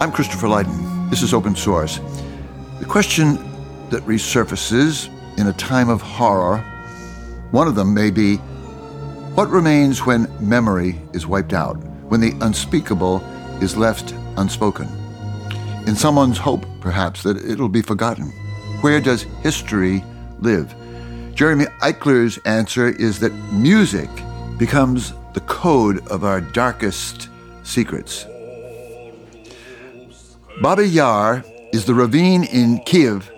I'm Christopher Lydon. This is Open Source. The question that resurfaces in a time of horror, one of them may be what remains when memory is wiped out, when the unspeakable is left unspoken? In someone's hope, perhaps, that it'll be forgotten. Where does history live? Jeremy Eichler's answer is that music becomes the code of our darkest secrets. Babi Yar is the ravine in Kiev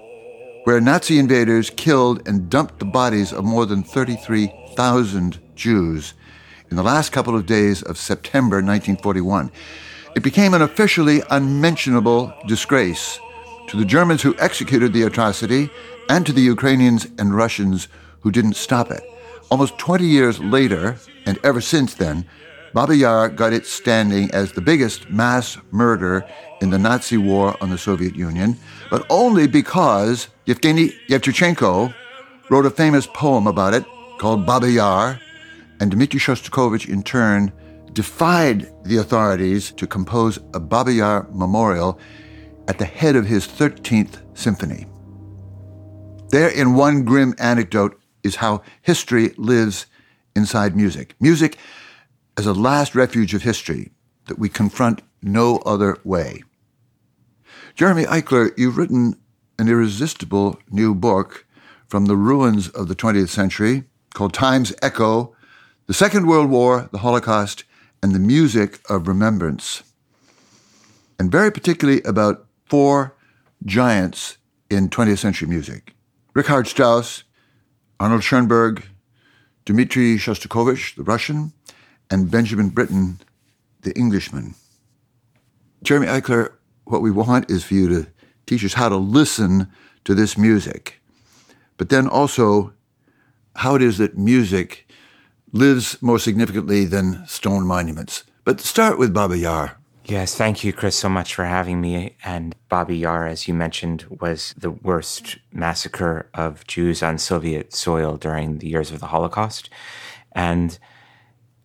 where Nazi invaders killed and dumped the bodies of more than 33,000 Jews in the last couple of days of September 1941. It became an officially unmentionable disgrace to the Germans who executed the atrocity and to the Ukrainians and Russians who didn't stop it. Almost 20 years later, and ever since then, Babi Yar got its standing as the biggest mass murder in the Nazi war on the Soviet Union, but only because Yevgeny Yevtushenko wrote a famous poem about it called Babi Yar, and Dmitri Shostakovich, in turn, defied the authorities to compose a Babi Yar memorial at the head of his 13th symphony. There, in one grim anecdote, is how history lives inside music. Music as a last refuge of history that we confront no other way. Jeremy Eichler, you've written an irresistible new book from the ruins of the 20th century called Time's Echo the Second World War, the Holocaust, and the music of remembrance. And very particularly about four giants in 20th century music Richard Strauss, Arnold Schoenberg, Dmitri Shostakovich, the Russian, and Benjamin Britten, the Englishman. Jeremy Eichler, what we want is for you to teach us how to listen to this music, but then also how it is that music lives more significantly than stone monuments. But start with Babi Yar. Yes, thank you, Chris, so much for having me. And Babi Yar, as you mentioned, was the worst massacre of Jews on Soviet soil during the years of the Holocaust. And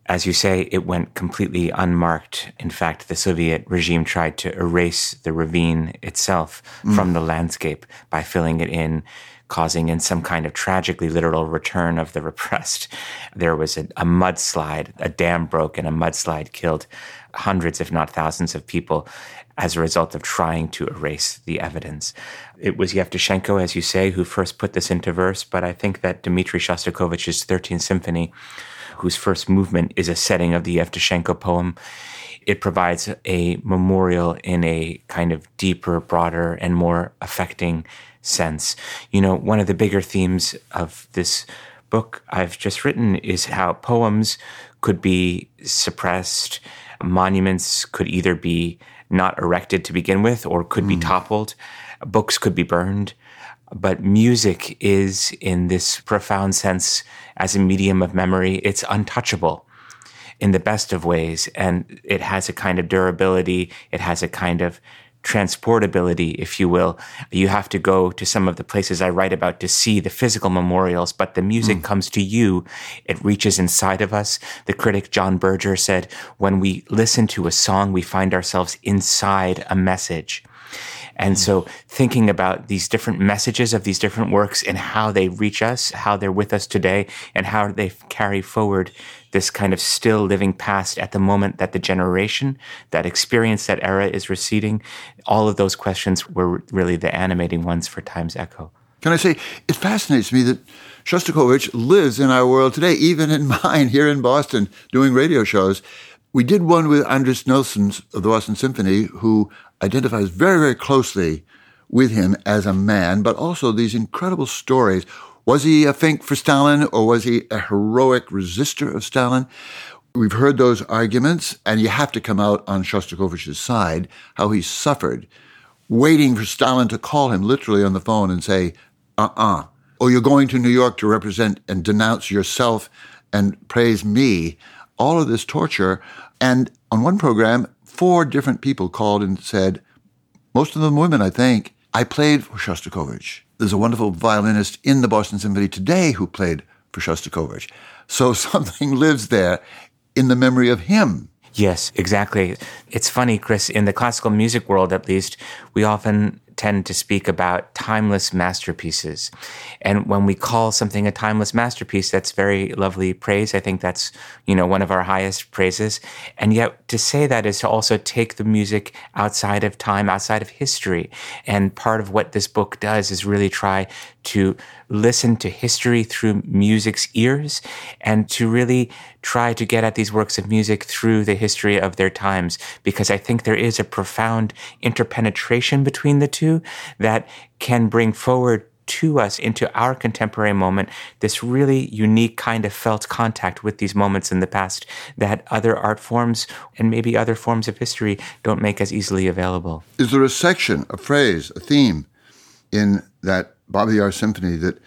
as you say, it went completely unmarked. In fact, the Soviet regime tried to erase the ravine itself mm. from the landscape by filling it in causing in some kind of tragically literal return of the repressed. There was a, a mudslide, a dam broke and a mudslide killed hundreds, if not thousands of people as a result of trying to erase the evidence. It was Yevtushenko, as you say, who first put this into verse, but I think that Dmitri Shostakovich's 13th Symphony, whose first movement is a setting of the Yevtushenko poem, it provides a memorial in a kind of deeper, broader, and more affecting sense. You know, one of the bigger themes of this book I've just written is how poems could be suppressed, monuments could either be not erected to begin with or could mm. be hmm. toppled, books could be burned. But music is, in this profound sense, as a medium of memory, it's untouchable in the best of ways. And it has a kind of durability, it has a kind of transportability, if you will. You have to go to some of the places I write about to see the physical memorials, but the music mm. comes to you. It reaches inside of us. The critic John Berger said, when we listen to a song, we find ourselves inside a message. And so thinking about these different messages of these different works and how they reach us, how they're with us today, and how they carry forward this kind of still living past at the moment that the generation, that experience, that era is receding. All of those questions were really the animating ones for Time's Echo. Can I say, it fascinates me that Shostakovich lives in our world today, even in mine here in Boston, doing radio shows. We did one with Andris Nelsons of the Boston Symphony, who identifies very, very closely with him as a man, but also these incredible stories. Was he a fink for Stalin or was he a heroic resistor of Stalin? We've heard those arguments, and you have to come out on Shostakovich's side, how he suffered, waiting for Stalin to call him literally on the phone and say, uh uh-uh. uh, or you're going to New York to represent and denounce yourself and praise me all of this torture. And on one program, four different people called and said, most of them women, I think, I played for Shostakovich. There's a wonderful violinist in the Boston Symphony today who played for Shostakovich. So something lives there in the memory of him. Yes, exactly. It's funny, Chris, in the classical music world at least, we often tend to speak about timeless masterpieces. And when we call something a timeless masterpiece, that's very lovely praise. I think that's, you know, one of our highest praises. And yet to say that is to also take the music outside of time, outside of history. And part of what this book does is really try to listen to history through music's ears and to really try to get at these works of music through the history of their times. Because I think there is a profound interpenetration between the two that can bring forward to us into our contemporary moment this really unique kind of felt contact with these moments in the past that other art forms and maybe other forms of history don't make as easily available. Is there a section, a phrase, a theme in that Babi Yar symphony that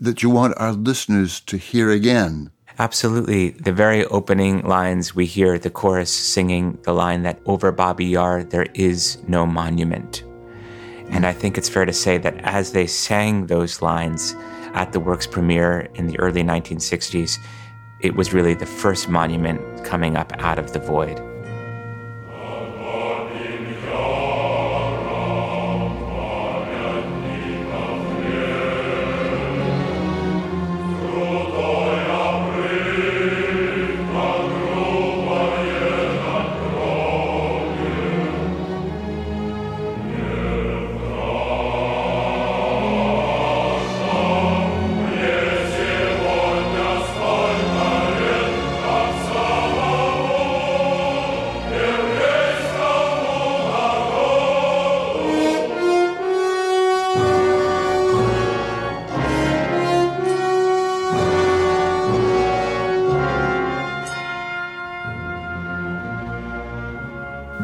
that you want our listeners to hear again? Absolutely. The very opening lines, we hear the chorus singing the line that over Babi Yar there is no monument. And I think it's fair to say that as they sang those lines at the work's premiere in the early 1960s, it was really the first monument coming up out of the void.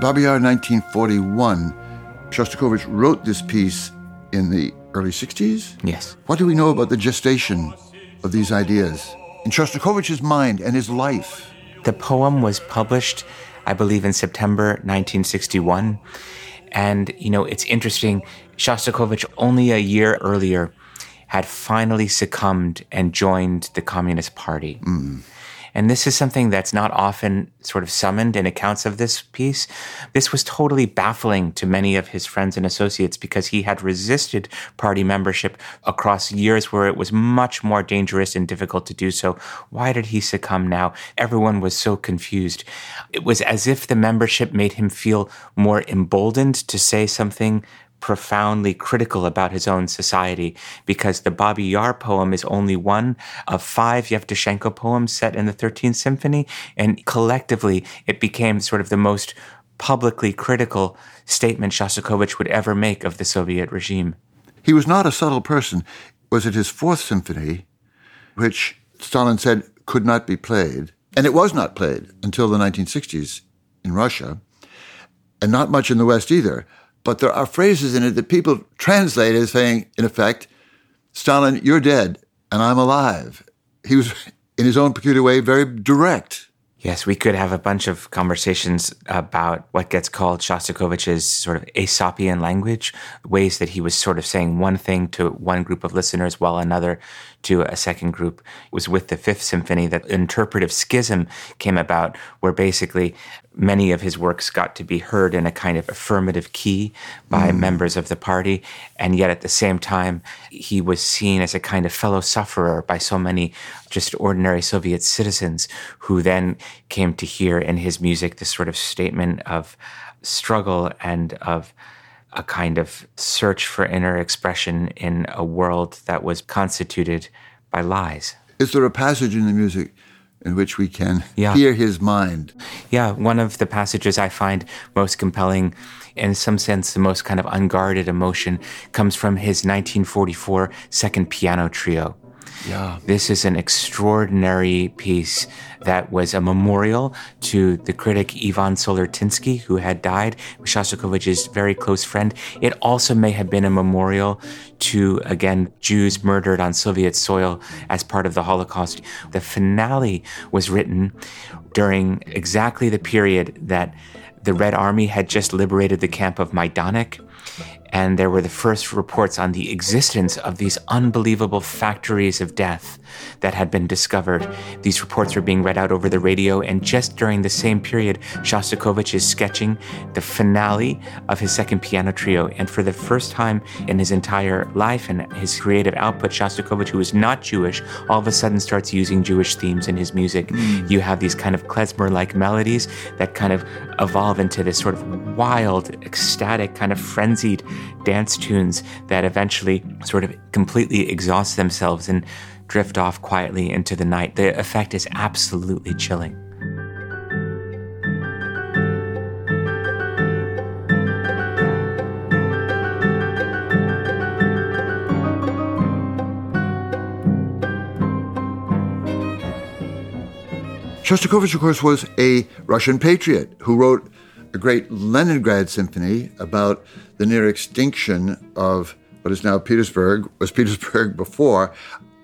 Babi Yar 1941, Shostakovich wrote this piece in the early 60s? Yes. What do we know about the gestation of these ideas in Shostakovich's mind and his life? The poem was published, I believe, in September 1961. And, you know, it's interesting. Shostakovich, only a year earlier, had finally succumbed and joined the Communist Party. Mm. And this is something that's not often sort of summoned in accounts of this piece. This was totally baffling to many of his friends and associates because he had resisted party membership across years where it was much more dangerous and difficult to do so. Why did he succumb now? Everyone was so confused. It was as if the membership made him feel more emboldened to say something profoundly critical about his own society because the Babi Yar poem is only one of five Yevtushenko poems set in the 13th Symphony. And collectively, it became sort of the most publicly critical statement Shostakovich would ever make of the Soviet regime. He was not a subtle person. Was it his fourth symphony, which Stalin said could not be played? And it was not played until the 1960s in Russia, and not much in the West either. But there are phrases in it that people translate as saying, in effect, Stalin, you're dead and I'm alive. He was, in his own peculiar way, very direct. Yes, we could have a bunch of conversations about what gets called Shostakovich's sort of Aesopian language, ways that he was sort of saying one thing to one group of listeners while another to a second group. It was with the Fifth Symphony that interpretive schism came about, where basically many of his works got to be heard in a kind of affirmative key by mm. members of the party. And yet at the same time, he was seen as a kind of fellow sufferer by so many just ordinary Soviet citizens who then came to hear in his music this sort of statement of struggle and of a kind of search for inner expression in a world that was constituted by lies. Is there a passage in the music in which we can yeah. hear his mind? Yeah, one of the passages I find most compelling, in some sense, the most kind of unguarded emotion, comes from his 1944 second piano trio. Yeah. This is an extraordinary piece that was a memorial to the critic Ivan Sollertinsky, who had died, Shostakovich's very close friend. It also may have been a memorial to, again, Jews murdered on Soviet soil as part of the Holocaust. The finale was written during exactly the period that the Red Army had just liberated the camp of Majdanek And there were the first reports on the existence of these unbelievable factories of death that had been discovered. These reports were being read out over the radio, and just during the same period, Shostakovich is sketching the finale of his second piano trio. And for the first time in his entire life and his creative output, Shostakovich, who is not Jewish, all of a sudden starts using Jewish themes in his music. Mm. You have these kind of klezmer like melodies that kind of evolve into this sort of wild, ecstatic, kind of frenzied dance tunes that eventually sort of completely exhaust themselves and drift off quietly into the night. The effect is absolutely chilling. Shostakovich, of course, was a Russian patriot who wrote a great Leningrad symphony about the near extinction of what is now Petersburg, was Petersburg before.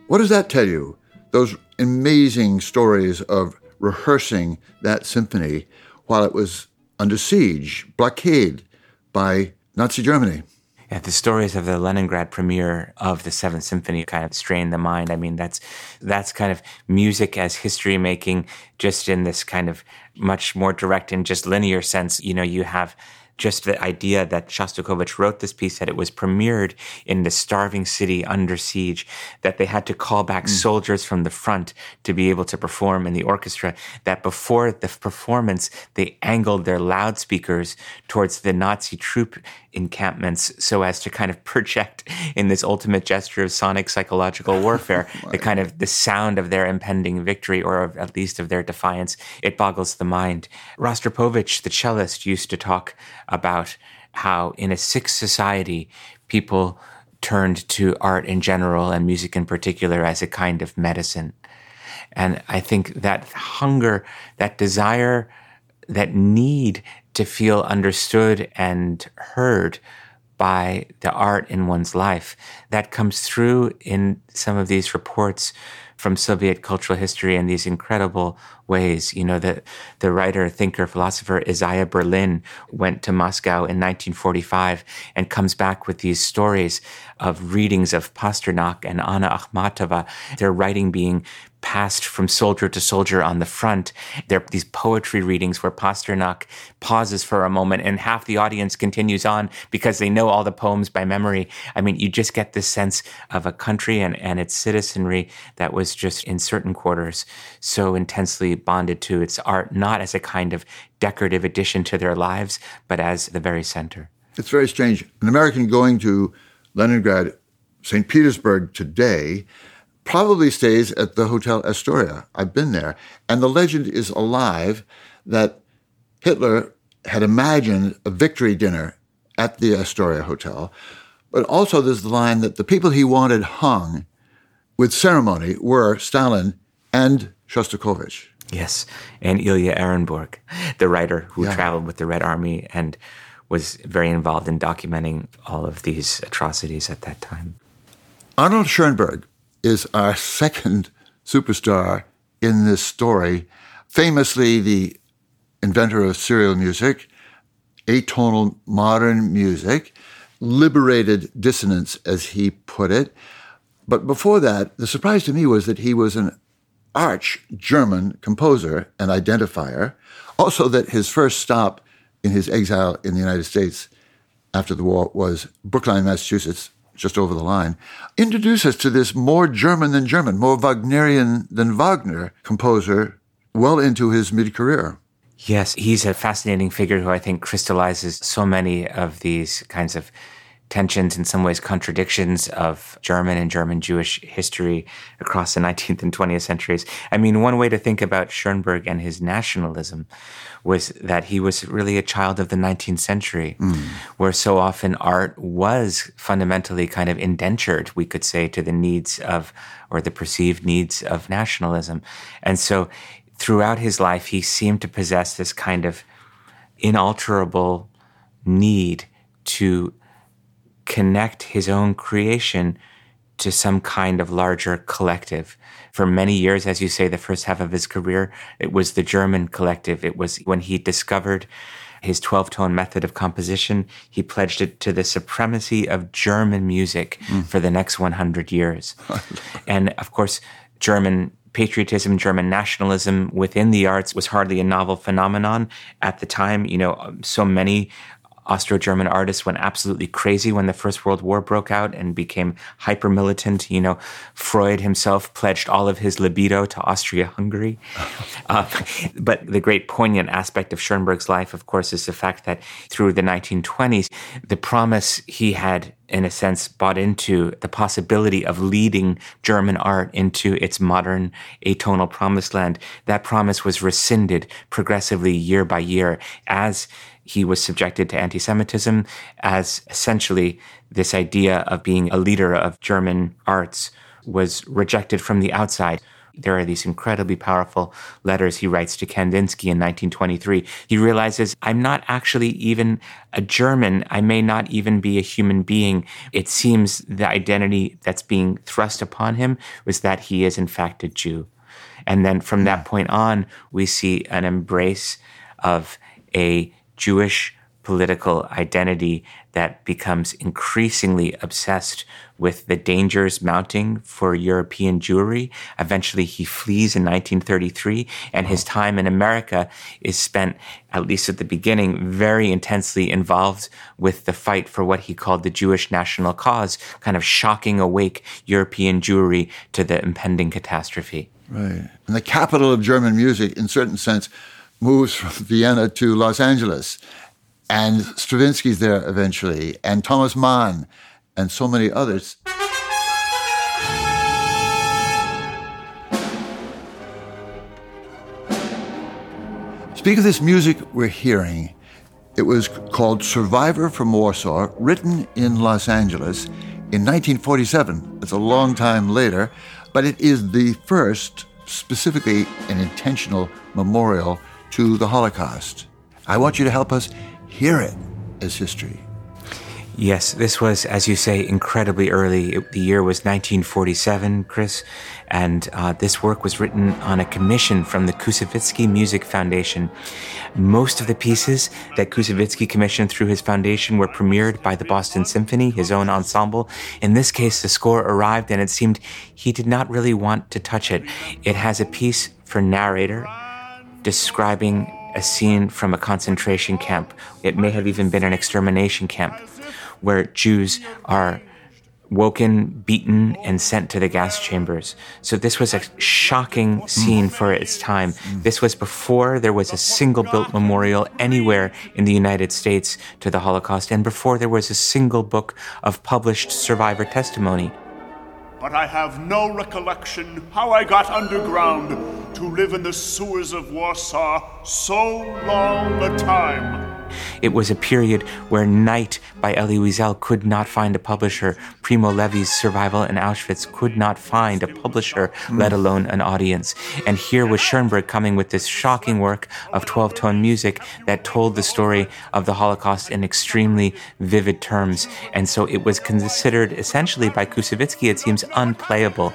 What does that tell you? Those amazing stories of rehearsing that symphony while it was under siege, blockade by Nazi Germany. Yeah, the stories of the Leningrad premiere of the Seventh Symphony kind of strain the mind. I mean, that's that's kind of music as history making, just in this kind of much more direct and just linear sense. You know, you have just the idea that Shostakovich wrote this piece, that it was premiered in the starving city under siege, that they had to call back mm. soldiers from the front to be able to perform in the orchestra, that before the performance, they angled their loudspeakers towards the Nazi troop encampments so as to kind of project in this ultimate gesture of sonic psychological warfare the kind of the sound of their impending victory or of, at least of their defiance it boggles the mind rostropovich the cellist used to talk about how in a sick society, people turned to art in general and music in particular as a kind of medicine. And I think that hunger, that desire, that need to feel understood and heard by the art in one's life, that comes through in some of these reports from Soviet cultural history and these incredible ways. You know, the, the writer, thinker, philosopher Isaiah Berlin went to Moscow in 1945 and comes back with these stories of readings of Pasternak and Anna Akhmatova, their writing being passed from soldier to soldier on the front. There are these poetry readings where Pasternak pauses for a moment and half the audience continues on because they know all the poems by memory. I mean, you just get this sense of a country and, and its citizenry that was just in certain quarters so intensely bonded to its art, not as a kind of decorative addition to their lives, but as the very center. It's very strange. An American going to Leningrad, St. Petersburg today probably stays at the Hotel Astoria. I've been there. And the legend is alive that Hitler had imagined a victory dinner at the Astoria Hotel. But also, there's the line that the people he wanted hung with ceremony were Stalin and Shostakovich. Yes, and Ilya Ehrenburg, the writer who yeah. traveled with the Red Army and was very involved in documenting all of these atrocities at that time. Arnold Schoenberg is our second superstar in this story. Famously, the inventor of serial music, atonal modern music, liberated dissonance, as he put it. But before that, the surprise to me was that he was an arch German composer and identifier. Also, that his first stop in his exile in the United States after the war was Brookline, Massachusetts, just over the line, introduce us to this more German than German, more Wagnerian than Wagner composer well into his mid career. Yes, he's a fascinating figure who I think crystallizes so many of these kinds of tensions, in some ways contradictions of German and German Jewish history across the 19th and 20th centuries. I mean, one way to think about Schoenberg and his nationalism was that he was really a child of the 19th century, mm. where so often art was fundamentally kind of indentured, we could say, to the needs of, or the perceived needs of nationalism. And so throughout his life, he seemed to possess this kind of inalterable need to connect his own creation to some kind of larger collective. For many years, as you say, the first half of his career, it was the German collective. It was when he discovered his 12 tone method of composition. He pledged it to the supremacy of German music mm. for the next 100 years. and of course, German patriotism, German nationalism within the arts was hardly a novel phenomenon at the time. You know, so many Austro German artists went absolutely crazy when the First World War broke out and became hyper militant. You know, Freud himself pledged all of his libido to Austria Hungary. uh, but the great poignant aspect of Schoenberg's life, of course, is the fact that through the 1920s, the promise he had in a sense, bought into the possibility of leading German art into its modern atonal promised land. That promise was rescinded progressively year by year as he was subjected to anti Semitism as essentially this idea of being a leader of German arts was rejected from the outside. There are these incredibly powerful letters he writes to Kandinsky in 1923. He realizes, I'm not actually even a German. I may not even be a human being. It seems the identity that's being thrust upon him was that he is, in fact, a Jew. And then from that hmm. point on, we see an embrace of a Jewish political identity that becomes increasingly obsessed with the dangers mounting for European Jewry. Eventually, he flees in 1933, and his time in America is spent, at least at the beginning, very intensely involved with the fight for what he called the Jewish national cause, kind of shocking awake European Jewry to the impending catastrophe. Right. And the capital of German music, in certain sense, moves from Vienna to Los Angeles. And Stravinsky's there eventually, and Thomas Mann, and so many others. Speak of this music we're hearing. It was called Survivor from Warsaw, written in Los Angeles in 1947. It's a long time later, but it is the first, specifically an intentional memorial to the Holocaust. I want you to help us hear it as history. Yes, this was, as you say, incredibly early. It, the year was 1947, Chris, and uh, this work was written on a commission from the Koussevitzky Music Foundation. Most of the pieces that Koussevitzky commissioned through his foundation were premiered by the Boston Symphony, his own ensemble. In this case, the score arrived, and it seemed he did not really want to touch it. It has a piece for narrator describing a scene from a concentration camp. It may have even been an extermination camp where Jews are woken, beaten, and sent to the gas chambers. So this was a shocking scene for its time. This was before there was a single built memorial anywhere in the United States to the Holocaust, and before there was a single book of published survivor testimony but I have no recollection how I got underground to live in the sewers of Warsaw so long a time. It was a period where Night by Elie Wiesel could not find a publisher. Primo Levi's Survival in Auschwitz could not find a publisher, let alone an audience. And here was Schoenberg coming with this shocking work of 12 tone music that told the story of the Holocaust in extremely vivid terms. And so it was considered essentially by Koussevitzky, it seems, unplayable.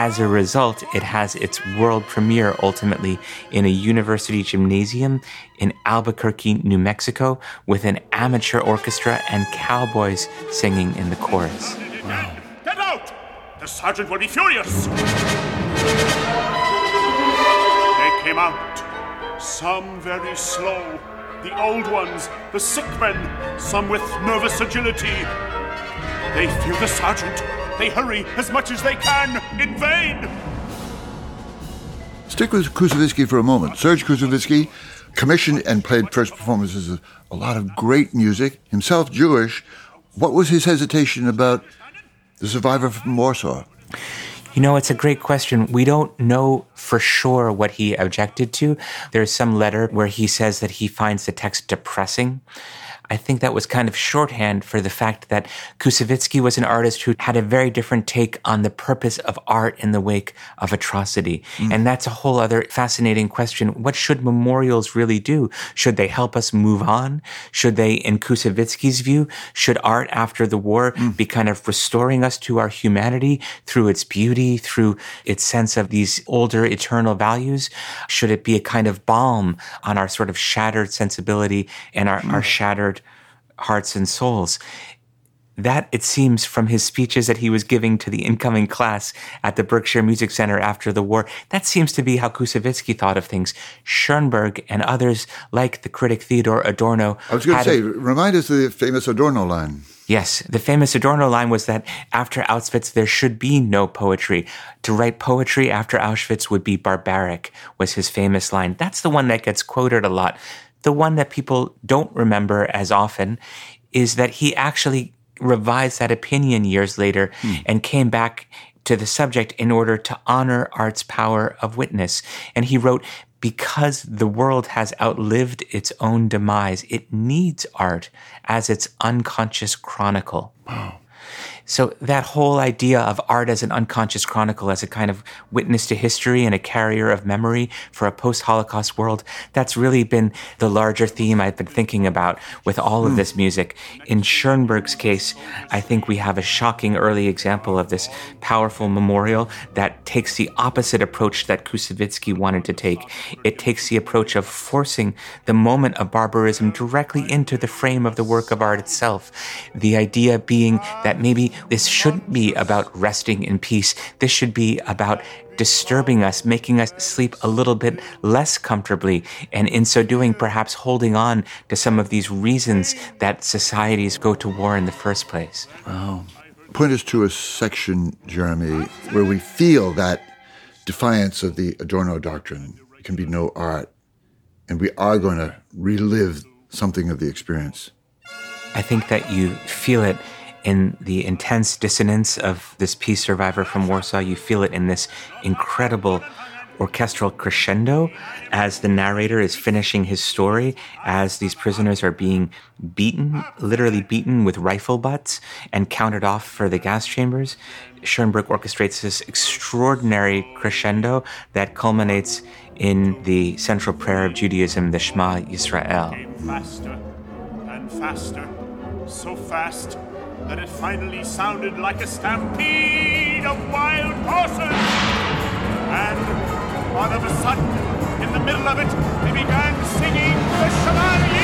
As a result, it has its world premiere ultimately in a university gymnasium in Albuquerque, New Mexico, with an amateur orchestra and cowboys singing in the chorus. Get out! The sergeant will be furious! They came out, some very slow, the old ones, the sick men, some with nervous agility. They fear the sergeant they hurry as much as they can, in vain! Stick with Koussevitzky for a moment. Serge Koussevitzky commissioned and played first performances of a lot of great music, himself Jewish. What was his hesitation about the survivor from Warsaw? You know, it's a great question. We don't know for sure what he objected to. There's some letter where he says that he finds the text depressing. I think that was kind of shorthand for the fact that Koussevitzky was an artist who had a very different take on the purpose of art in the wake of atrocity. Mm. And that's a whole other fascinating question. What should memorials really do? Should they help us move on? Should they, in Koussevitzky's view, should art after the war mm. be kind of restoring us to our humanity through its beauty, through its sense of these older eternal values? Should it be a kind of balm on our sort of shattered sensibility and our, mm. our shattered hearts and souls. That, it seems, from his speeches that he was giving to the incoming class at the Berkshire Music Center after the war, that seems to be how Koussevitzky thought of things. Schoenberg and others, like the critic Theodore Adorno. I was going to say, a, remind us of the famous Adorno line. Yes, the famous Adorno line was that after Auschwitz, there should be no poetry. To write poetry after Auschwitz would be barbaric, was his famous line. That's the one that gets quoted a lot. The one that people don't remember as often is that he actually revised that opinion years later hmm. and came back to the subject in order to honor art's power of witness. And he wrote, because the world has outlived its own demise, it needs art as its unconscious chronicle. Wow. So that whole idea of art as an unconscious chronicle, as a kind of witness to history and a carrier of memory for a post-Holocaust world, that's really been the larger theme I've been thinking about with all of mm. this music. In Schoenberg's case, I think we have a shocking early example of this powerful memorial that takes the opposite approach that Koussevitzky wanted to take. It takes the approach of forcing the moment of barbarism directly into the frame of the work of art itself. The idea being that maybe this shouldn't be about resting in peace. This should be about disturbing us, making us sleep a little bit less comfortably, and in so doing, perhaps holding on to some of these reasons that societies go to war in the first place. Wow. Point us to a section, Jeremy, where we feel that defiance of the Adorno doctrine. It can be no art. And we are going to relive something of the experience. I think that you feel it in the intense dissonance of this piece survivor from Warsaw. You feel it in this incredible orchestral crescendo as the narrator is finishing his story, as these prisoners are being beaten, literally beaten with rifle butts and counted off for the gas chambers. Schoenberg orchestrates this extraordinary crescendo that culminates in the central prayer of Judaism, the Shema Yisrael. Faster and faster, so fast that it finally sounded like a stampede of wild horses. And all of a sudden, in the middle of it, they began singing the Shema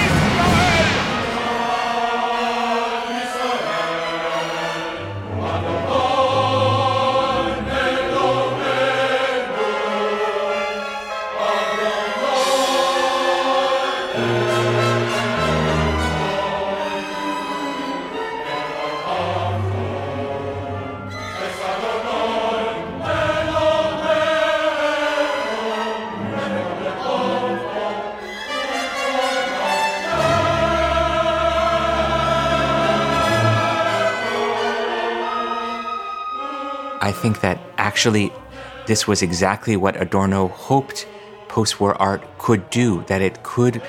think that actually this was exactly what Adorno hoped post war art could do, that it could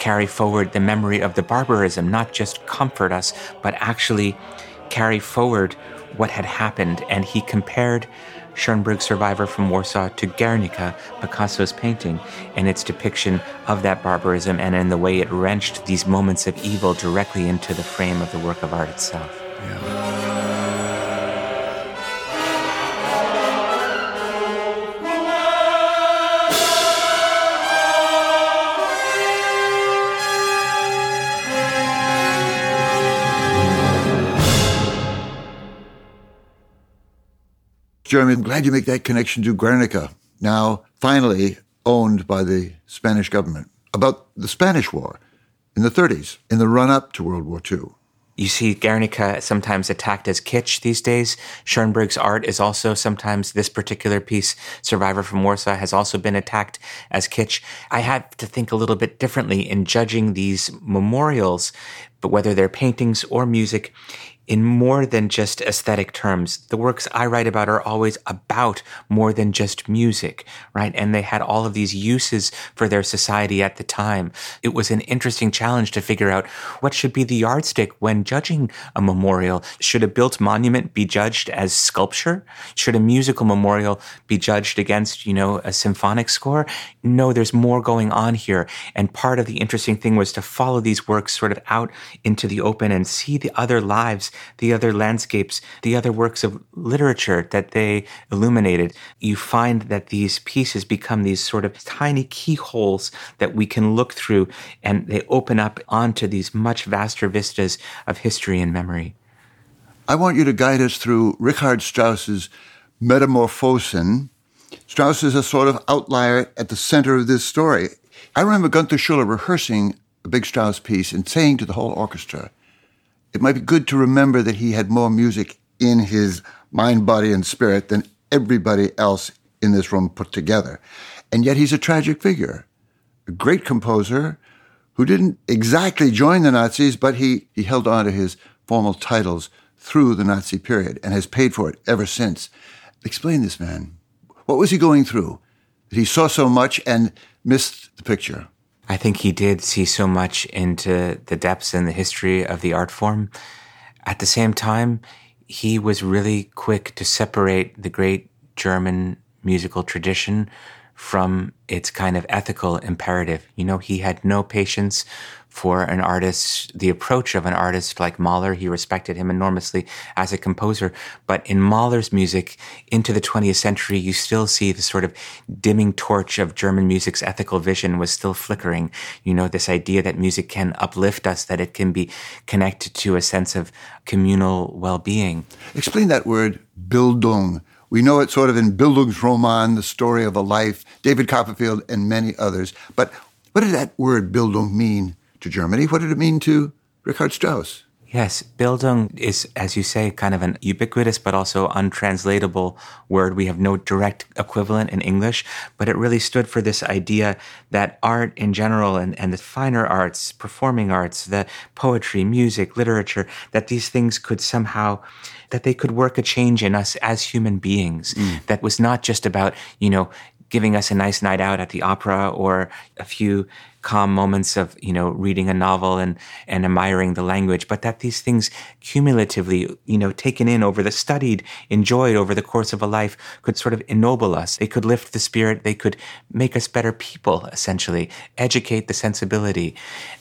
carry forward the memory of the barbarism, not just comfort us, but actually carry forward what had happened. And he compared Schoenberg's Survivor from Warsaw to Guernica, Picasso's painting, and its depiction of that barbarism and in the way it wrenched these moments of evil directly into the frame of the work of art itself. Jeremy, I'm glad you make that connection to Guernica, now finally owned by the Spanish government. About the Spanish War in the 30s, in the run up to World War II. You see Guernica sometimes attacked as kitsch these days. Schoenberg's art is also sometimes this particular piece, Survivor from Warsaw, has also been attacked as kitsch. I have to think a little bit differently in judging these memorials but whether they're paintings or music, in more than just aesthetic terms. The works I write about are always about more than just music, right? And they had all of these uses for their society at the time. It was an interesting challenge to figure out what should be the yardstick when judging a memorial. Should a built monument be judged as sculpture? Should a musical memorial be judged against, you know, a symphonic score? No, there's more going on here. And part of the interesting thing was to follow these works sort of out into the open and see the other lives the other landscapes, the other works of literature that they illuminated, you find that these pieces become these sort of tiny keyholes that we can look through and they open up onto these much vaster vistas of history and memory. I want you to guide us through Richard Strauss's Metamorphosen. Strauss is a sort of outlier at the center of this story. I remember Gunther Schuller rehearsing a big Strauss piece and saying to the whole orchestra, it might be good to remember that he had more music in his mind, body, and spirit than everybody else in this room put together. And yet he's a tragic figure, a great composer who didn't exactly join the Nazis, but he, he held on to his formal titles through the Nazi period and has paid for it ever since. Explain this man. What was he going through that he saw so much and missed the picture? I think he did see so much into the depths and the history of the art form. At the same time, he was really quick to separate the great German musical tradition from its kind of ethical imperative. You know, he had no patience for an artist, the approach of an artist like Mahler. He respected him enormously as a composer. But in Mahler's music into the 20th century, you still see the sort of dimming torch of German music's ethical vision was still flickering. You know, this idea that music can uplift us, that it can be connected to a sense of communal well being. Explain that word, Bildung. We know it sort of in Bildungsroman, the story of a life, David Copperfield, and many others. But what did that word Bildung mean to Germany. What did it mean to Richard Strauss? Yes, Bildung is, as you say, kind of an ubiquitous but also untranslatable word. We have no direct equivalent in English, but it really stood for this idea that art in general and, and the finer arts, performing arts, the poetry, music, literature, that these things could somehow that they could work a change in us as human beings. Mm. That was not just about, you know, giving us a nice night out at the opera or a few calm moments of you know reading a novel and and admiring the language but that these things cumulatively you know taken in over the studied enjoyed over the course of a life could sort of ennoble us they could lift the spirit they could make us better people essentially educate the sensibility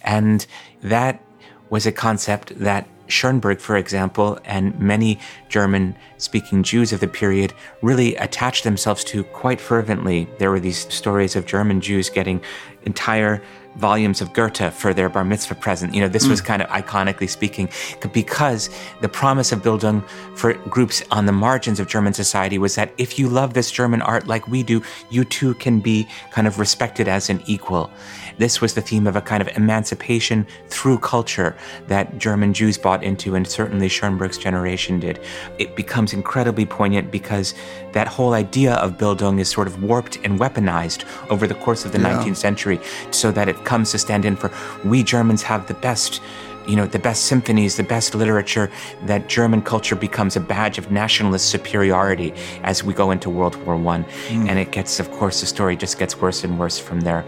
and that was a concept that Schoenberg, for example, and many German speaking Jews of the period really attached themselves to quite fervently. There were these stories of German Jews getting entire volumes of Goethe for their bar mitzvah present. You know, this mm. was kind of iconically speaking because the promise of Bildung for groups on the margins of German society was that if you love this German art like we do, you too can be kind of respected as an equal. This was the theme of a kind of emancipation through culture that German Jews bought into, and certainly Schoenberg's generation did. It becomes incredibly poignant because that whole idea of Bildung is sort of warped and weaponized over the course of the yeah. 19th century so that it comes to stand in for we Germans have the best you know, the best symphonies, the best literature, that German culture becomes a badge of nationalist superiority as we go into World War One. Mm. And it gets, of course, the story just gets worse and worse from there.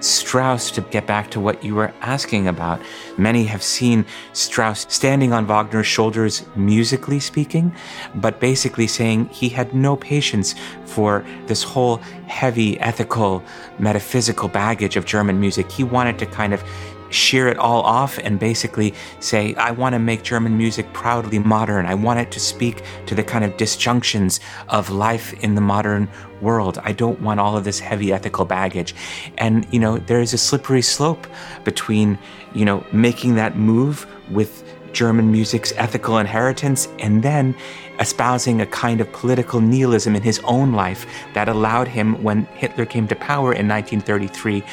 Strauss, to get back to what you were asking about, many have seen Strauss standing on Wagner's shoulders, musically speaking, but basically saying he had no patience for this whole heavy ethical, metaphysical baggage of German music. He wanted to kind of shear it all off and basically say, I want to make German music proudly modern. I want it to speak to the kind of disjunctions of life in the modern world. I don't want all of this heavy ethical baggage. And, you know, there is a slippery slope between, you know, making that move with German music's ethical inheritance and then espousing a kind of political nihilism in his own life that allowed him, when Hitler came to power in 1933,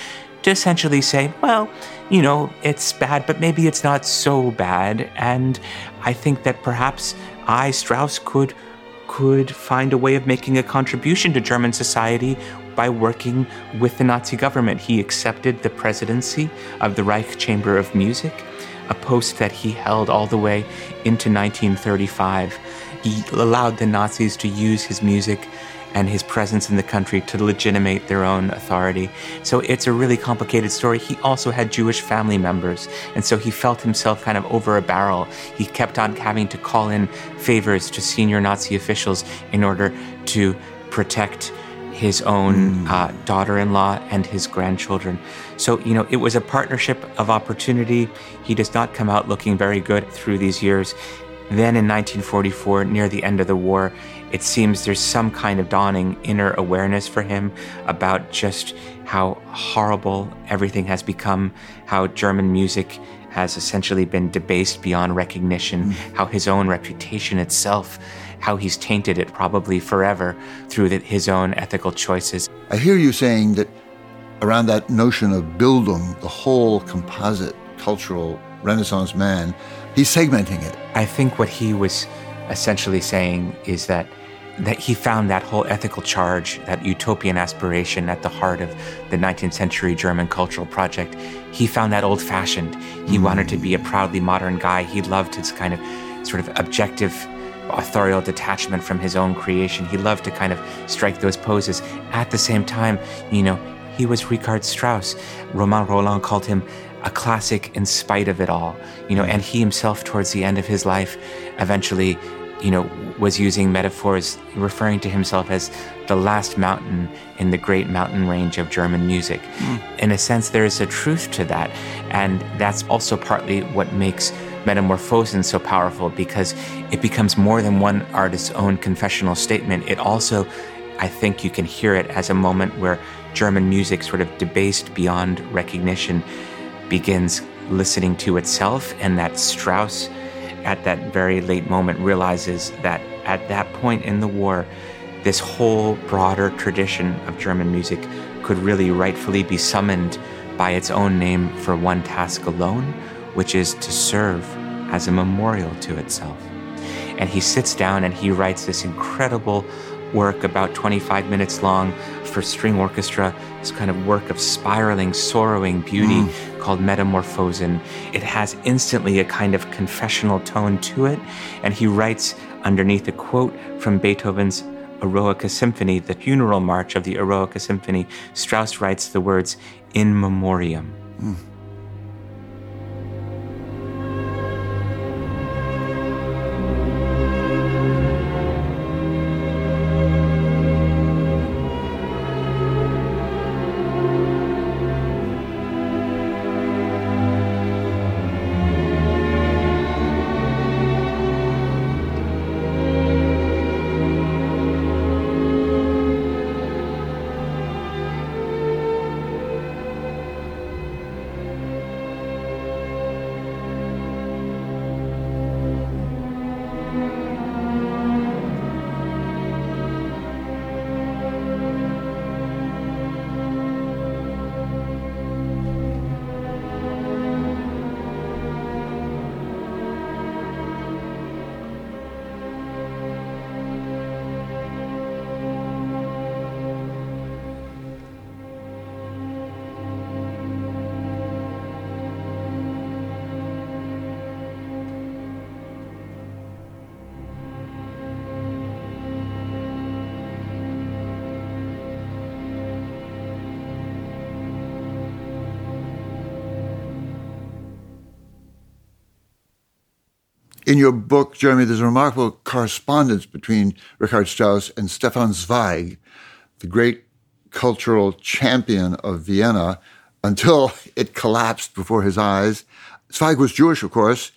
to essentially say, well, you know, it's bad, but maybe it's not so bad. And I think that perhaps I, Strauss, could could find a way of making a contribution to German society by working with the Nazi government. He accepted the presidency of the Reich Chamber of Music. a post that he held all the way into 1935. He allowed the Nazis to use his music and his presence in the country to legitimate their own authority. So it's a really complicated story. He also had Jewish family members, and so he felt himself kind of over a barrel. He kept on having to call in favors to senior Nazi officials in order to protect his own mm. uh, daughter in law and his grandchildren. So, you know, it was a partnership of opportunity. He does not come out looking very good through these years. Then in 1944, near the end of the war, it seems there's some kind of dawning inner awareness for him about just how horrible everything has become, how German music has essentially been debased beyond recognition, mm. how his own reputation itself, how he's tainted it probably forever through the, his own ethical choices. I hear you saying that around that notion of Bildung, the whole composite cultural Renaissance man, he's segmenting it. I think what he was essentially saying is that that he found that whole ethical charge, that utopian aspiration at the heart of the 19th century German cultural project. He found that old fashioned. He mm. wanted to be a proudly modern guy. He loved his kind of sort of objective authorial detachment from his own creation. He loved to kind of strike those poses. At the same time, you know, he was Richard Strauss. Romain Rolland called him a classic in spite of it all, you know, and he himself, towards the end of his life, eventually you know, was using metaphors referring to himself as the last mountain in the great mountain range of German music. Mm. In a sense, there is a truth to that. And that's also partly what makes Metamorphosen so powerful because it becomes more than one artist's own confessional statement. It also, I think you can hear it as a moment where German music, sort of debased beyond recognition, begins listening to itself and that Strauss at that very late moment realizes that at that point in the war, this whole broader tradition of German music could really rightfully be summoned by its own name for one task alone, which is to serve as a memorial to itself. And he sits down and he writes this incredible work, about 25 minutes long, for string orchestra, this kind of work of spiraling, sorrowing beauty mm. Called Metamorphosen. It has instantly a kind of confessional tone to it, and he writes underneath a quote from Beethoven's Eroica Symphony, the funeral march of the Eroica Symphony, Strauss writes the words, In Memoriam. Mm. In your book, Jeremy, there's a remarkable correspondence between Richard Strauss and Stefan Zweig, the great cultural champion of Vienna, until it collapsed before his eyes. Zweig was Jewish, of course.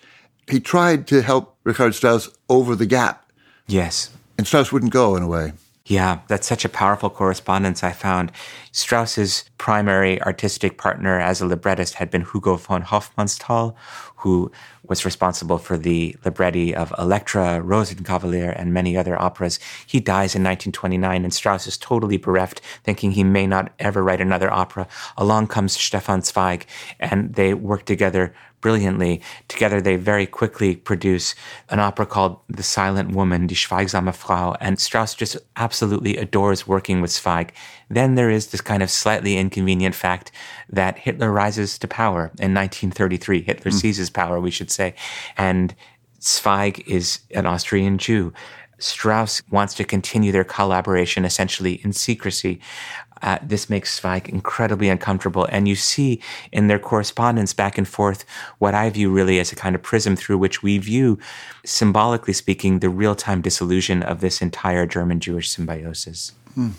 He tried to help Richard Strauss over the gap. Yes. And Strauss wouldn't go, in a way. Yeah, that's such a powerful correspondence I found. Strauss's primary artistic partner as a librettist had been Hugo von Hofmannsthal, who was responsible for the libretti of Elektra, Rosenkavalier, and many other operas. He dies in 1929, and Strauss is totally bereft, thinking he may not ever write another opera. Along comes Stefan Zweig, and they work together brilliantly. Together, they very quickly produce an opera called The Silent Woman, Die Schweigsame Frau, and Strauss just absolutely adores working with Zweig. Then there is this kind of slightly inconvenient fact that Hitler rises to power in 1933. Hitler mm. seizes power, we should say. And Zweig is an Austrian Jew. Strauss wants to continue their collaboration essentially in secrecy. Uh, this makes Zweig incredibly uncomfortable. And you see in their correspondence back and forth what I view really as a kind of prism through which we view, symbolically speaking, the real time dissolution of this entire German Jewish symbiosis. Hmm.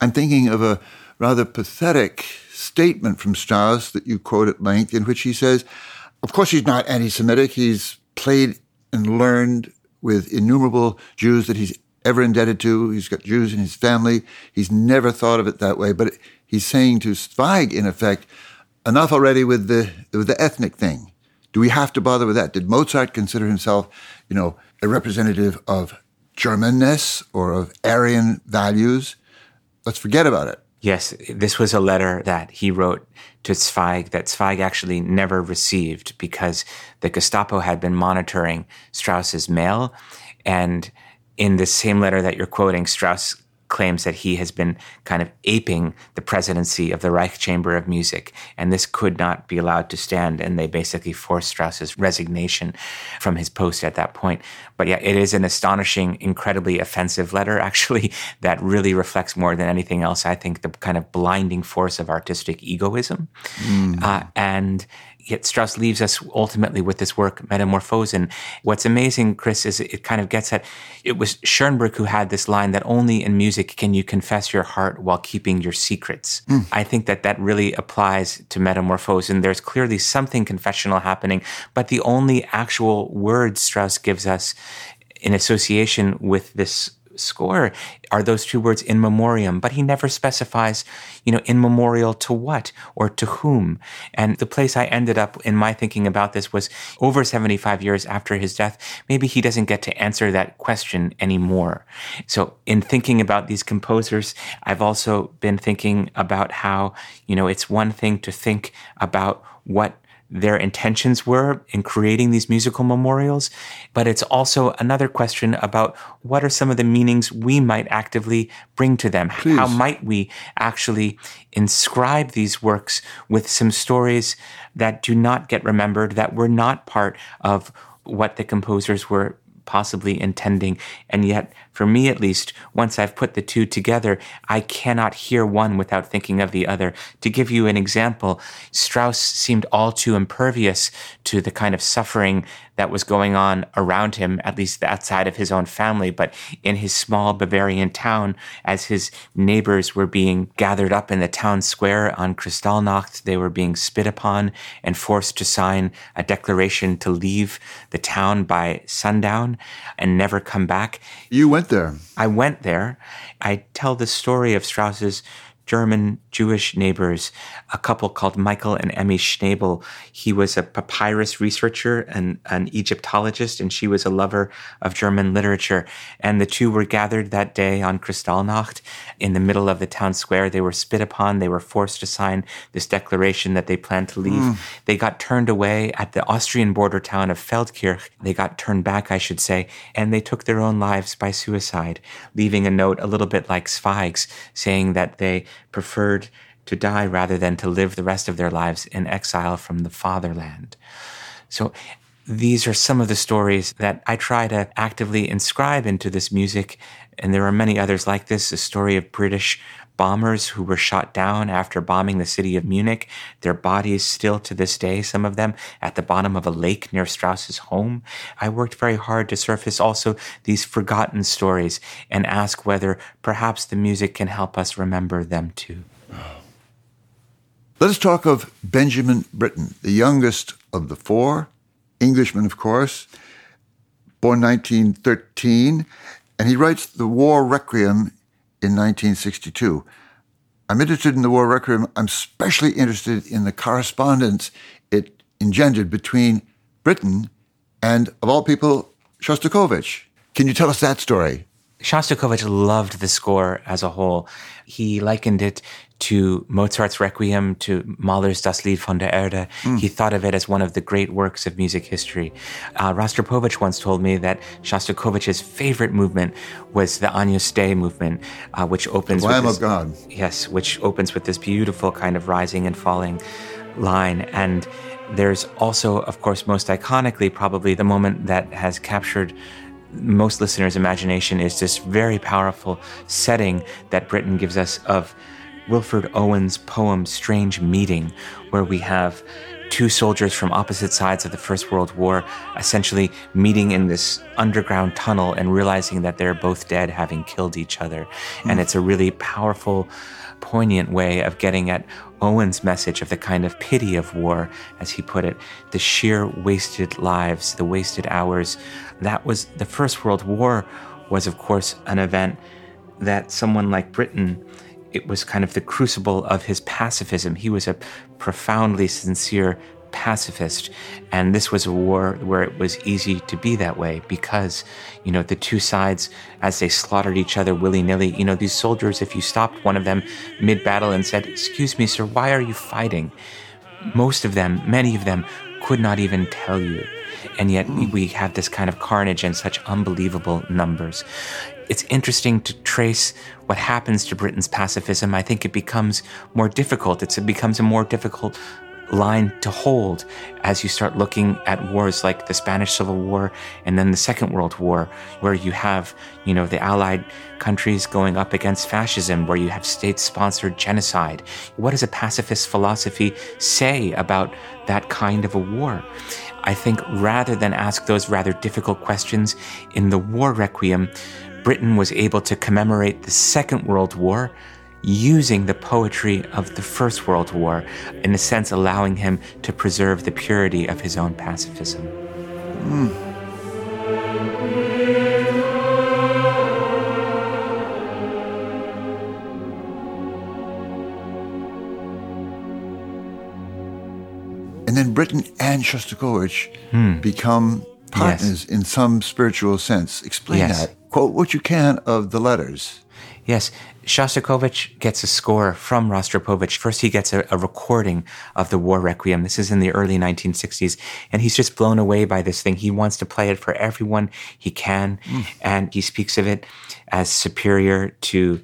I'm thinking of a rather pathetic statement from Strauss that you quote at length, in which he says, Of course, he's not anti Semitic. He's played and learned with innumerable Jews that he's ever indebted to. He's got Jews in his family. He's never thought of it that way. But he's saying to Zweig, in effect, enough already with the with the ethnic thing. Do we have to bother with that? Did Mozart consider himself, you know, a representative of Germanness or of Aryan values? Let's forget about it. Yes, this was a letter that he wrote to Zweig that Zweig actually never received because the Gestapo had been monitoring Strauss's mail. And in the same letter that you're quoting, Strauss claims that he has been kind of aping the presidency of the Reich Chamber of Music, and this could not be allowed to stand. And they basically forced Strauss's resignation from his post at that point. But yeah, it is an astonishing, incredibly offensive letter, actually, that really reflects more than anything else, I think, the kind of blinding force of artistic egoism. Mm. Uh, and yet Strauss leaves us ultimately with this work, Metamorphosen. What's amazing, Chris, is it kind of gets at it was Schoenberg who had this line that only in music can you confess your heart while keeping your secrets. Mm. I think that that really applies to Metamorphosen. There's clearly something confessional happening, but the only actual words Strauss gives us in association with this score are those two words in memoriam, but he never specifies, you know, in memorial to what or to whom. And the place I ended up in my thinking about this was over 75 years after his death, maybe he doesn't get to answer that question anymore. So in thinking about these composers, I've also been thinking about how, you know, it's one thing to think about what their intentions were in creating these musical memorials, but it's also another question about what are some of the meanings we might actively bring to them? Please. How might we actually inscribe these works with some stories that do not get remembered, that were not part of what the composers were possibly intending. And yet, for me at least, once I've put the two together, I cannot hear one without thinking of the other. To give you an example, Strauss seemed all too impervious to the kind of suffering that was going on around him, at least outside of his own family, but in his small Bavarian town, as his neighbors were being gathered up in the town square on Kristallnacht, they were being spit upon and forced to sign a declaration to leave the town by sundown and never come back. You went there. I went there. I tell the story of Strauss's German Jewish neighbors, a couple called Michael and Emmy Schnabel. He was a papyrus researcher and an Egyptologist, and she was a lover of German literature. And the two were gathered that day on Kristallnacht in the middle of the town square. They were spit upon. They were forced to sign this declaration that they planned to leave. Mm. They got turned away at the Austrian border town of Feldkirch. They got turned back, I should say, and they took their own lives by suicide, leaving a note a little bit like Zweig's saying that they preferred to die rather than to live the rest of their lives in exile from the fatherland. So these are some of the stories that I try to actively inscribe into this music. And there are many others like this a story of British bombers who were shot down after bombing the city of Munich. Their bodies still to this day, some of them at the bottom of a lake near Strauss's home. I worked very hard to surface also these forgotten stories and ask whether perhaps the music can help us remember them too. Let us talk of Benjamin Britten, the youngest of the four, Englishman, of course, born 1913, and he writes the War Requiem in 1962. I'm interested in the War Requiem. I'm especially interested in the correspondence it engendered between Britten and, of all people, Shostakovich. Can you tell us that story? Shostakovich loved the score as a whole. He likened it to Mozart's Requiem, to Mahler's Das Lied von der Erde. Mm. He thought of it as one of the great works of music history. Uh, Rostropovich once told me that Shostakovich's favorite movement was the Agnus Dei movement, uh, which opens the Lamb this, of God. Yes, which opens with this beautiful kind of rising and falling line. And there's also, of course, most iconically, probably the moment that has captured most listeners' imagination is this very powerful setting that Britten gives us of Wilfred Owen's poem Strange Meeting, where we have two soldiers from opposite sides of the First World War essentially meeting in this underground tunnel and realizing that they're both dead, having killed each other. Mm. And it's a really powerful, poignant way of getting at Owen's message of the kind of pity of war, as he put it, the sheer wasted lives, the wasted hours. That was the First World War, was of course an event that someone like Britten it was kind of the crucible of his pacifism. He was a profoundly sincere pacifist. And this was a war where it was easy to be that way because, you know, the two sides, as they slaughtered each other willy nilly, you know, these soldiers, if you stopped one of them mid battle and said, Excuse me, sir, why are you fighting? Most of them, many of them, could not even tell you. And yet we have this kind of carnage in such unbelievable numbers it's interesting to trace what happens to Britten's pacifism. I think it becomes more difficult. It's, it becomes a more difficult line to hold as you start looking at wars like the Spanish Civil War and then the Second World War, where you have, you know, the Allied countries going up against fascism, where you have state sponsored genocide. What does a pacifist philosophy say about that kind of a war? I think rather than ask those rather difficult questions in the War Requiem, Britten was able to commemorate the Second World War using the poetry of the First World War, in a sense, allowing him to preserve the purity of his own pacifism. Mm. And then Britten and Shostakovich hmm. become partners yes. in some spiritual sense. Explain yes. that quote what you can of the letters. Yes, Shostakovich gets a score from Rostropovich. First, he gets a, a, recording of the War Requiem. This is in the early 1960s, and he's just blown away by this thing. He wants to play it for everyone he can, mm. and he speaks of it as superior to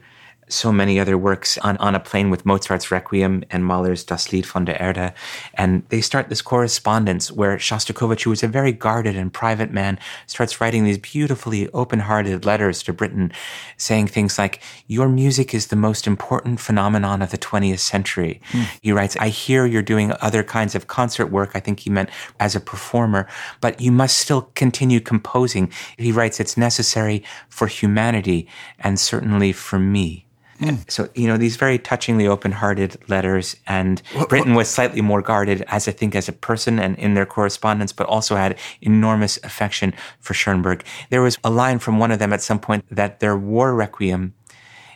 so many other works on, on a plane with Mozart's Requiem and Mahler's Das Lied von der Erde. And they start this correspondence where Shostakovich, who was a very guarded and private man, starts writing these beautifully open hearted letters to Britten, saying things like, Your music is the most important phenomenon of the 20th century. Mm. He writes, I hear you're doing other kinds of concert work. I think he meant as a performer, but you must still continue composing. He writes, It's necessary for humanity and certainly for me. Mm. So, you know, these very touchingly open hearted letters. And what, Britten was slightly more guarded, as I think, as a person and in their correspondence, but also had enormous affection for Schoenberg. There was a line from one of them at some point that their war requiem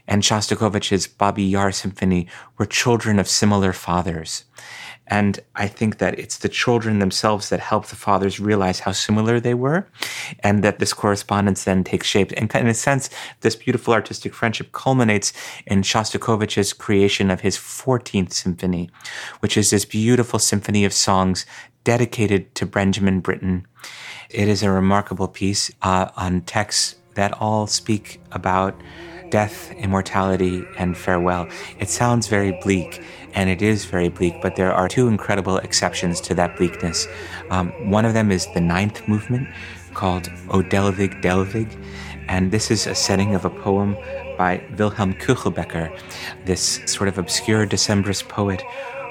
and Shostakovich's Babi Yar symphony were children of similar fathers. And I think that it's the children themselves that help the fathers realize how similar they were, and that this correspondence then takes shape. And in a sense, this beautiful artistic friendship culminates in Shostakovich's creation of his 14th symphony, which is this beautiful symphony of songs dedicated to Benjamin Britten. It is a remarkable piece uh, on texts that all speak about death, immortality, and farewell. It sounds very bleak and it is very bleak, but there are two incredible exceptions to that bleakness. Um, one of them is the ninth movement called O Delvig Delvig, and this is a setting of a poem by Wilhelm Kuchelbecker, this sort of obscure Decembrist poet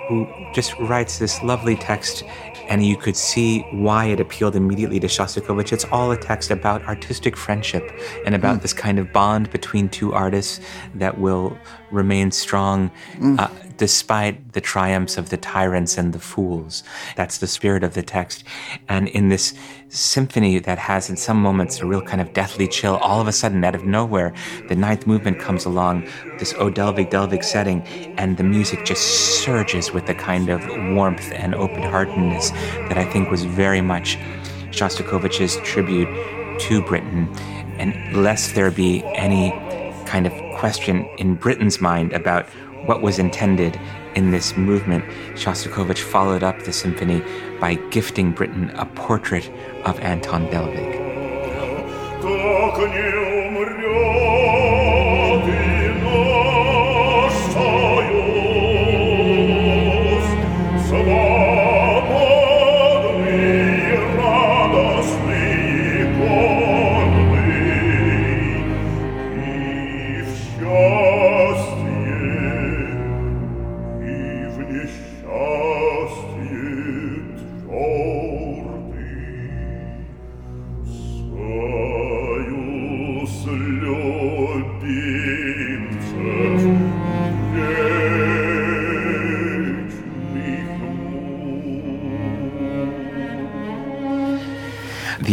who just writes this lovely text and you could see why it appealed immediately to Shostakovich. It's all a text about artistic friendship and about mm. this kind of bond between two artists that will remain strong mm. uh, despite the triumphs of the tyrants and the fools. That's the spirit of the text. And in this symphony that has, in some moments, a real kind of deathly chill, all of a sudden, out of nowhere, the ninth movement comes along, this O Delvig setting, and the music just surges with the kind of warmth and open heartedness that I think was very much Shostakovich's tribute to Britten. And lest there be any kind of question in Britten's mind about what was intended in this movement, Shostakovich followed up the symphony by gifting Britten a portrait of Anton Delvig.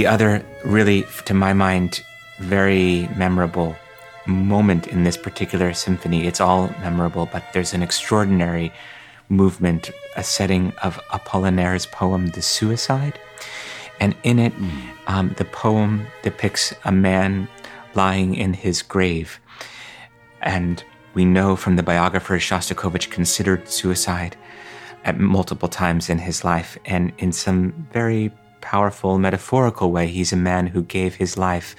Other, really, to my mind, very memorable moment in this particular symphony, it's all memorable, but there's an extraordinary movement, a setting of Apollinaire's poem, The Suicide. And in it, mm. um, the poem depicts a man lying in his grave. And we know from the biographer Shostakovich considered suicide at multiple times in his life and in some very powerful metaphorical way. He's a man who gave his life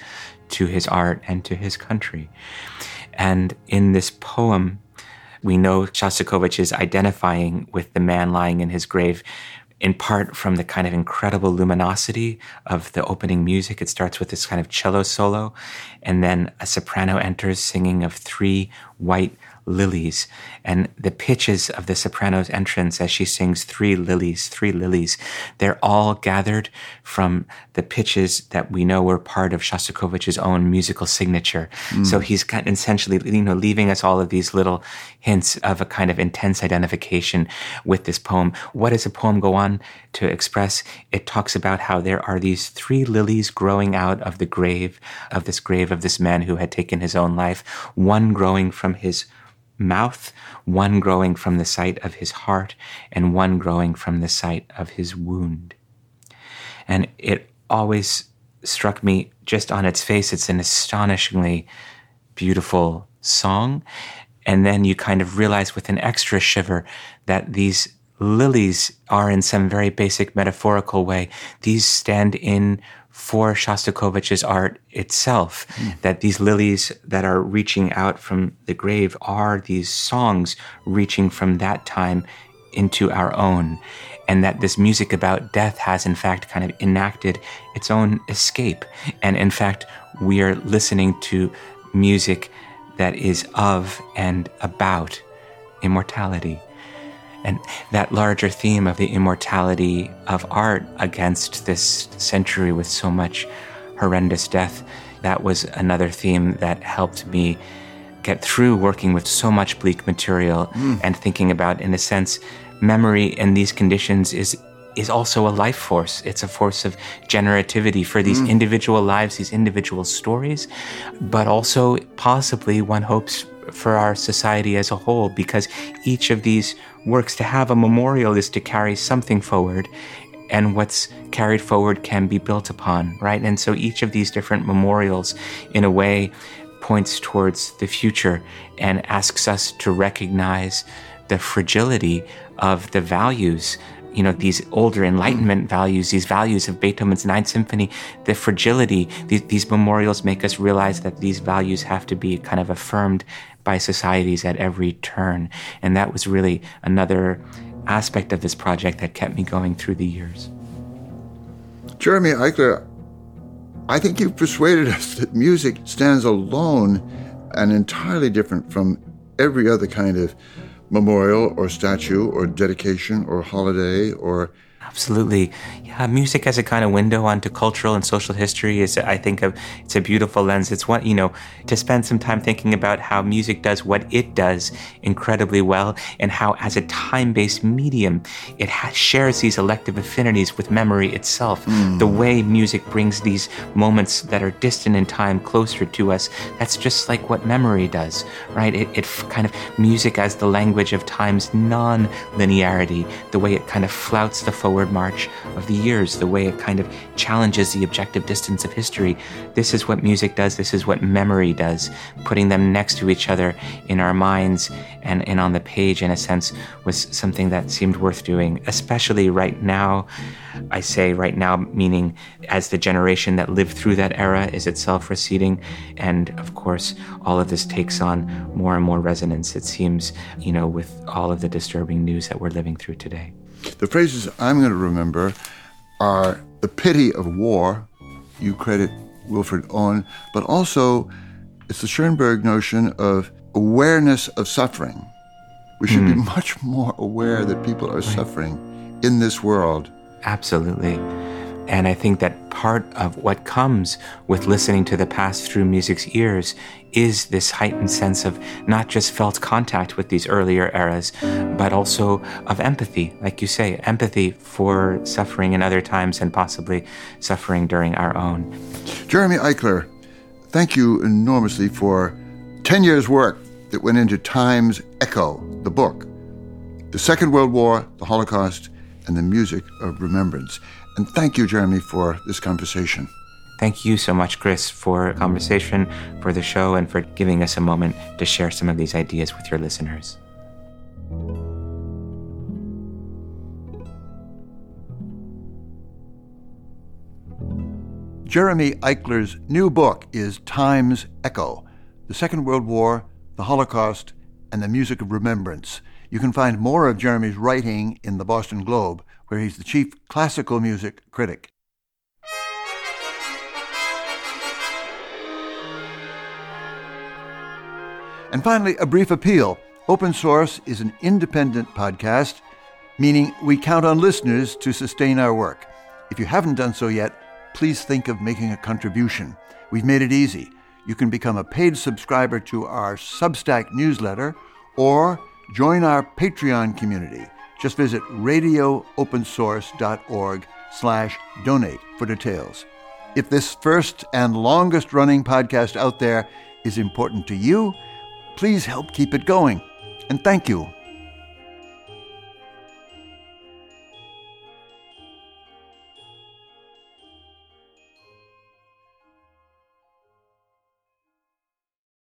to his art and to his country. And in this poem, we know Shostakovich is identifying with the man lying in his grave in part from the kind of incredible luminosity of the opening music. It starts with this kind of cello solo, and then a soprano enters singing of three white lilies. And the pitches of the soprano's entrance as she sings three lilies, three lilies, they're all gathered from the pitches that we know were part of Shostakovich's own musical signature. Mm. So he's kind of essentially, you know, leaving us all of these little hints of a kind of intense identification with this poem. What does the poem go on to express? It talks about how there are these three lilies growing out of the grave, of this grave of this man who had taken his own life, one growing from his mouth, one growing from the site of his heart, and one growing from the site of his wound. And it always struck me just on its face, it's an astonishingly beautiful song. And then you kind of realize with an extra shiver that these lilies are, in some very basic metaphorical way, these stand in for Shostakovich's art itself. Mm. That these lilies that are reaching out from the grave are these songs reaching from that time into our own. And that this music about death has, in fact, kind of enacted its own escape. And in fact, we are listening to music that is of and about immortality. And that larger theme of the immortality of art against this century with so much horrendous death, that was another theme that helped me get through working with so much bleak material mm. and thinking about, in a sense, memory in these conditions is is also a life force. It's a force of generativity for these mm. individual lives, these individual stories, but also possibly one hopes for our society as a whole because each of these works to have a memorial is to carry something forward and what's carried forward can be built upon, right? And so each of these different memorials, in a way, points towards the future and asks us to recognize the fragility of the values you know these older enlightenment values these values of beethoven's ninth symphony the fragility these, these memorials make us realize that these values have to be kind of affirmed by societies at every turn. And that was really another aspect of this project that kept me going through the years. Jeremy Eichler, I think you've persuaded us that music stands alone and entirely different from every other kind of memorial or statue or dedication or holiday or Absolutely. Yeah, music as a kind of window onto cultural and social history is, I think, a, it's a beautiful lens. It's one, you know, to spend some time thinking about how music does what it does incredibly well and how, as a time based medium, it has, shares these elective affinities with memory itself. Mm. The way music brings these moments that are distant in time closer to us, that's just like what memory does, right? It, it kind of music as the language of time's non linearity, the way it kind of flouts the focus forward march of the years, the way it kind of challenges the objective distance of history. This is what music does, this is what memory does. Putting them next to each other in our minds and, and on the page, in a sense, was something that seemed worth doing, especially right now. I say right now, meaning as the generation that lived through that era is itself receding. And of course, all of this takes on more and more resonance, it seems, you know, with all of the disturbing news that we're living through today. The phrases I'm going to remember are the pity of war. You credit Wilfred Owen, but also it's the Schoenberg notion of awareness of suffering. We should mm. be hmm. much more aware that people are right. suffering in this world. Absolutely. And I think that part of what comes with listening to the past through music's ears is this heightened sense of not just felt contact with these earlier eras, but also of empathy, like you say, empathy for suffering in other times and possibly suffering during our own. Jeremy Eichler, thank you enormously for 10 years' work that went into Time's Echo, the book, the Second World War, the Holocaust, and the music of remembrance. And thank you, Jeremy, for this conversation. Thank you so much, Chris, for conversation, for the show, and for giving us a moment to share some of these ideas with your listeners. Jeremy Eichler's new book is Time's Echo The Second World War, the Holocaust, and the Music of Remembrance. You can find more of Jeremy's writing in the Boston Globe, where he's the chief classical music critic. And finally, a brief appeal. Open Source is an independent podcast, meaning we count on listeners to sustain our work. If you haven't done so yet, please think of making a contribution. We've made it easy. You can become a paid subscriber to our Substack newsletter or join our Patreon community. Just visit radioopensource.org slash donate for details. If this first and longest running podcast out there is important to you, Please help keep it going. And thank you